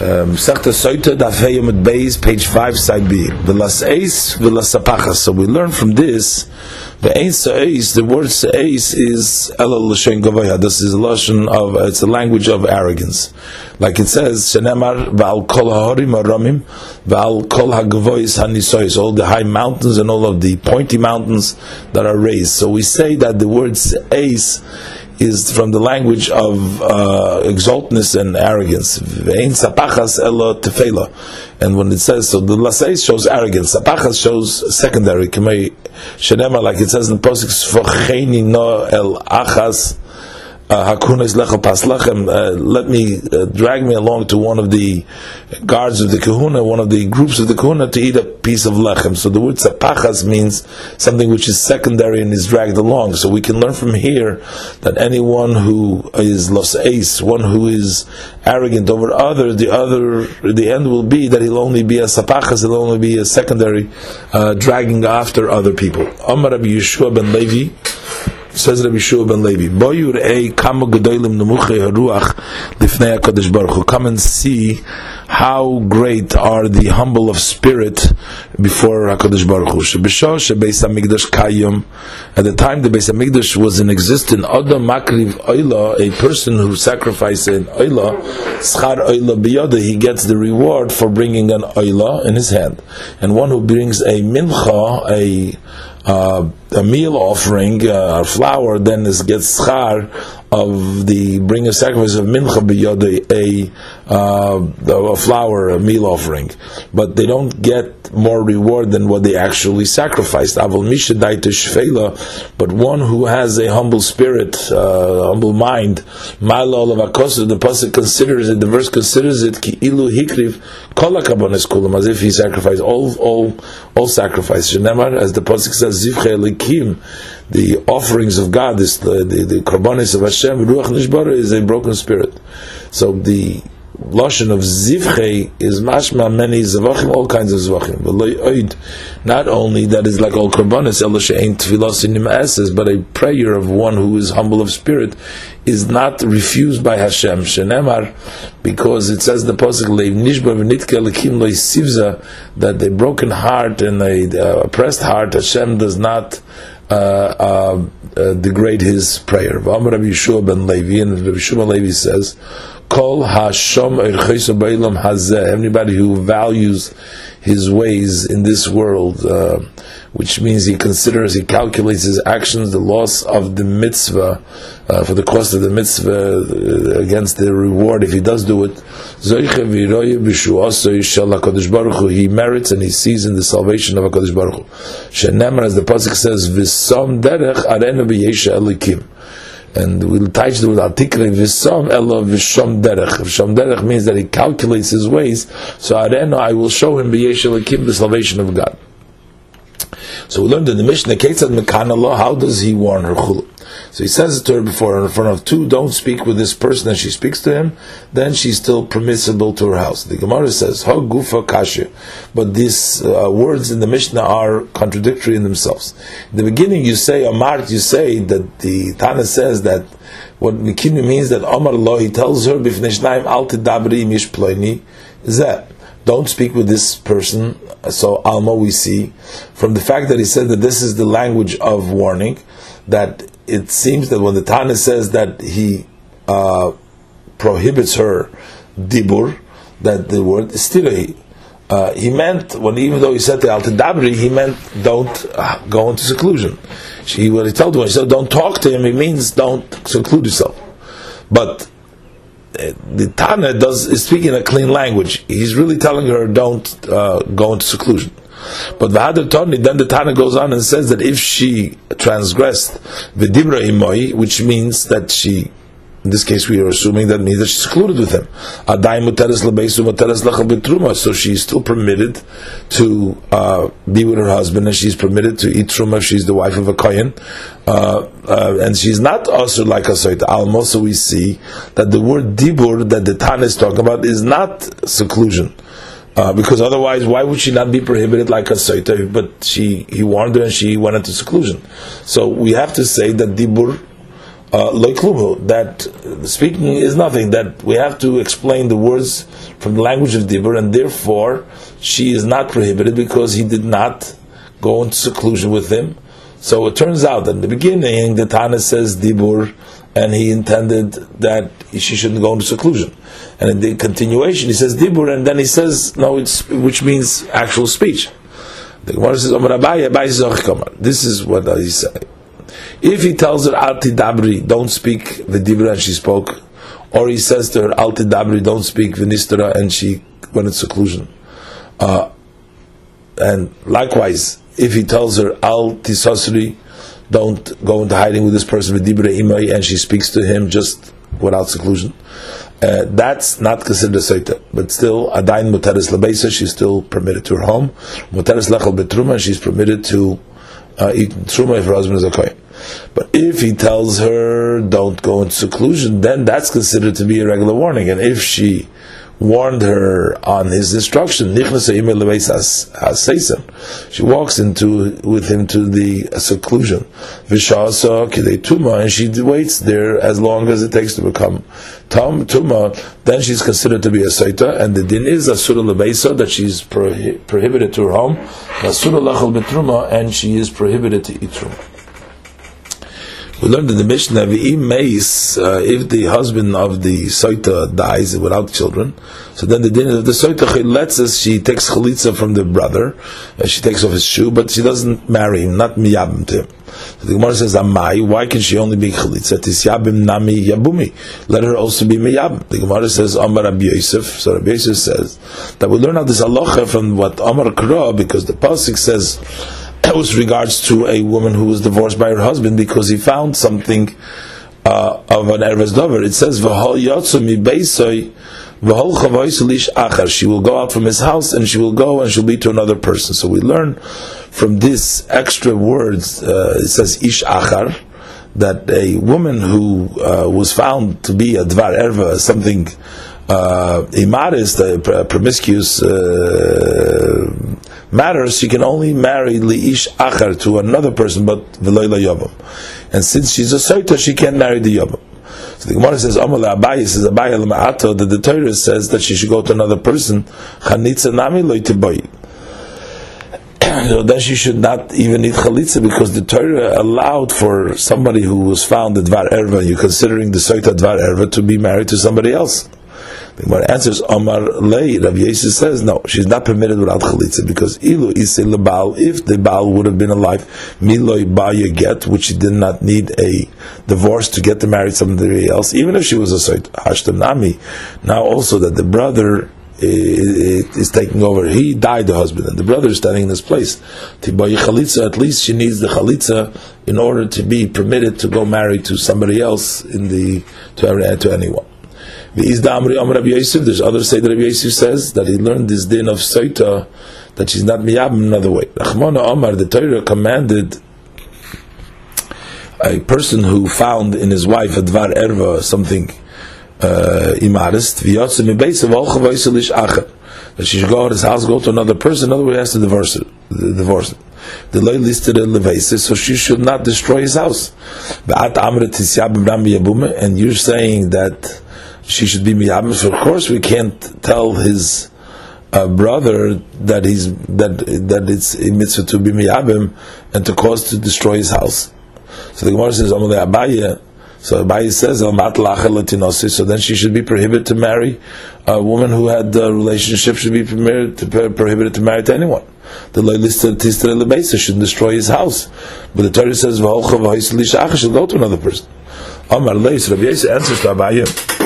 Um, Sechta Soita Dafei Yomit Beis, page 5, side B. V'las Eis, Sapachas. So we learn from this, V'ein Sa'eis, the word Sa'eis is Ela L'shen Gavaya. This is a lashon of, uh, it's a language of arrogance. Like it says, Shenemar V'al Kol HaHorim HaRamim, V'al Kol HaGavois HaNisois, all the high mountains and all of the pointy mountains that are raised. So we say that the word Sa'eis is from the language of uh, exaltness and arrogance. And when it says so, the laseis shows arrogance. Sapachas shows secondary. Like it says in the pasuk, el achas uh, uh, let me uh, drag me along to one of the guards of the kahuna, one of the groups of the kahuna, to eat a piece of lechem. So the word sapachas means something which is secondary and is dragged along. So we can learn from here that anyone who is los ace, one who is arrogant over others, the other, the end will be that he'll only be a sapachas, he'll only be a secondary, uh, dragging after other people. Amar Yeshua ben Levi says Rabbi Shua ben Levi, Boyur ei kamo gedolim nemuche haruach lifnei HaKadosh Baruch Hu. Come and see how great are the humble of spirit before HaKadosh Baruch Hu. Shebisho shebeis HaMikdash kayom. At the time the Beis HaMikdash was in existence, Adam makriv oila, a person who sacrifices an oila, schar oila biyada, he gets the reward for bringing an oila in his hand. And one who brings a mincha, a uh, a meal offering, uh, a flour, then this gets schar of the bring a sacrifice of mincha biyode, a uh, a flour, a meal offering, but they don't get more reward than what they actually sacrificed. Aval misha but one who has a humble spirit, uh, humble mind, ma'ala of the pasuk considers it, the verse considers it ki ilu hikriv kol kulam, as if he sacrificed all all all sacrifice. Shenemar, as the pasuk says, zivche elikim, the offerings of God, this the the, the karbonis of Hashem, ruach nishbara is a broken spirit. So the lashon of zivche is mashma many zavachim, all kinds of zavachim. Not only that is like all korbanos, ain't tefillah but a prayer of one who is humble of spirit is not refused by Hashem. Shenemar, because it says the pasuk leiv nishba v'nitke lekim sivza that the broken heart and a oppressed heart, Hashem does not. Uh, uh, uh, degrade his prayer. Rabbi Yeshua ben Levi, and Rabbi ben Levi says, Kol Hashom Hazeh. Anybody who values his ways in this world, uh, which means he considers, he calculates his actions, the loss of the mitzvah, uh, for the cost of the mitzvah uh, against the reward if he does do it. He merits and he sees in the salvation of HaKadosh Baruch Hu. As the Pasuk says, V'som derech arenu b'yesha elikim and we'll touch the word article v'som elo v'shom derech. V'shom derech means that he calculates his ways. So areno, I will show him b'yeshel the salvation of God. So we learned in the Mishnah, Ketzad Mekanallah, how does he warn her? So he says it to her before in front of two, don't speak with this person, and she speaks to him, then she's still permissible to her house. The Gemara says, Ha gufa kasha. But these uh, words in the Mishnah are contradictory in themselves. In the beginning you say, Amart, you say that the Tana says that what Mikinu means that Omar Allah, he tells her, Bifneshnaim al tidabri mish ploini, is that don't speak with this person. So Alma, we see from the fact that he said that this is the language of warning, that it seems that when the Tana says that he uh, prohibits her dibur, that the word is uh, he meant when even though he said the altadabri, he meant don't uh, go into seclusion. She what he told her, he said don't talk to him. He means don't seclude yourself. But the Tana does is speaking a clean language. He's really telling her don't uh, go into seclusion. But Vahadar Tani, then the Tana goes on and says that if she transgressed Vidibra Imoi, which means that she in this case, we are assuming that means that she's secluded with him. So she's still permitted to uh, be with her husband, and she's permitted to eat truma if she's the wife of a kohen, uh, uh, and she's not also like a soita almo. So we see that the word dibur that the Tan is talking about is not seclusion. Uh, because otherwise, why would she not be prohibited like a Saita? But she, he warned her and she went into seclusion. So we have to say that Dibur uh, that speaking is nothing, that we have to explain the words from the language of Dibur, and therefore she is not prohibited because he did not go into seclusion with him. So it turns out that in the beginning, the Tana says Dibur, and he intended that she shouldn't go into seclusion. And in the continuation, he says Dibur, and then he says, no, it's, which means actual speech. The Gemara says, This is what he said. If he tells her Alti Dabri, don't speak the Dibra and she spoke, or he says to her Alti Dabri, don't speak Vinistra and she went in seclusion. Uh, and likewise, if he tells her Al Tisasri, don't go into hiding with this person with Dibra Imai and she speaks to him just without seclusion. Uh, that's not considered a but still, Adain Muteris Labeisa, she's still permitted to her home. Muteris Lechel Betruma, she's permitted to uh, eat Truma if her husband is a Kohen. But if he tells her don't go into seclusion, then that's considered to be a regular warning. And if she warned her on his instruction, she walks into with him to the seclusion, and she waits there as long as it takes to become tuma. Then she's considered to be a saita, and the din is asura lebeisa that she's prohibited to her home, asura lachal betruma, and she is prohibited to eat truma. We learned in the Mishnah, uh, if the husband of the Soita dies without children, so then the dinner of the Soita lets us, she takes chalitza from the brother, and she takes off his shoe, but she doesn't marry him, not miyabim to him. So the Gemara says, Amai, why can she only be chalitza? Tisyabim nami yabumi. Let her also be miyabim. The Gemara says, Amar Rabbi Yosef. So Rabbi Yosef says, that we learn out this halacha from what Amar Kra, because the Pasuk says, with regards to a woman who was divorced by her husband because he found something uh, of an Erves Dover. It says, V'hol yotzu mi beisoi, v'hol achar. She will go out from his house and she will go and she'll be to another person. So we learn from this extra words, uh, it says ish achar, that a woman who uh, was found to be a dvar erva, something uh, immodest, promiscuous uh, matters, she can only marry liish achar to another person, but v'loyla yavam. And since she's a soita, she can't marry the yavam. So the Gemara says, Amal Abayi says, Abayi al that the Torah says that she should go to another person, chanitza nami loy so then she should not even eat chalitza because the Torah allowed for somebody who was found at Dvar Erva, you're considering the Soita Dvar Erva to be married to somebody else. The Gemara answers, Omar Lei, Rav Yosef says, no, she's not permitted without chalitza, because ilu ise lebal, if the Baal would have been alive, miloi baya get, which she did not need a divorce to get to marry somebody else, even if she was a soit hashtanami. Now also that the brother eh, eh, is taking over. He died, the husband, and the brother is standing in his place. Tibayi chalitza, at least she needs the chalitza in order to be permitted to go marry to somebody else in the to, to anyone. There's others say that Rabbi Yosef says that he learned this din of Saita that she's not miyab another way. Rachmana Omar, the Torah commanded a person who found in his wife a dvar erva something uh, immodest, that she should go out his house, go to another person, in other words, has to divorce it. Divorce. The lay listed in Levasis, so she should not destroy his house. And you're saying that she should be miyabim. So of course we can't tell his uh, brother that he's that that it's a mitzvah to be miyabim and to cause to destroy his house. So the Gemara says, "Amalei Abaye." So Abaye says, "So then she should be prohibited to marry a woman who had a relationship. Should be prohibited to, prohibited to marry to anyone." The listed tistra lebesa should destroy his house, but the Torah says, "V'holcha v'hoisli she'ach." She'll go to another person. Amar Leis Rabbi answers to Abaye.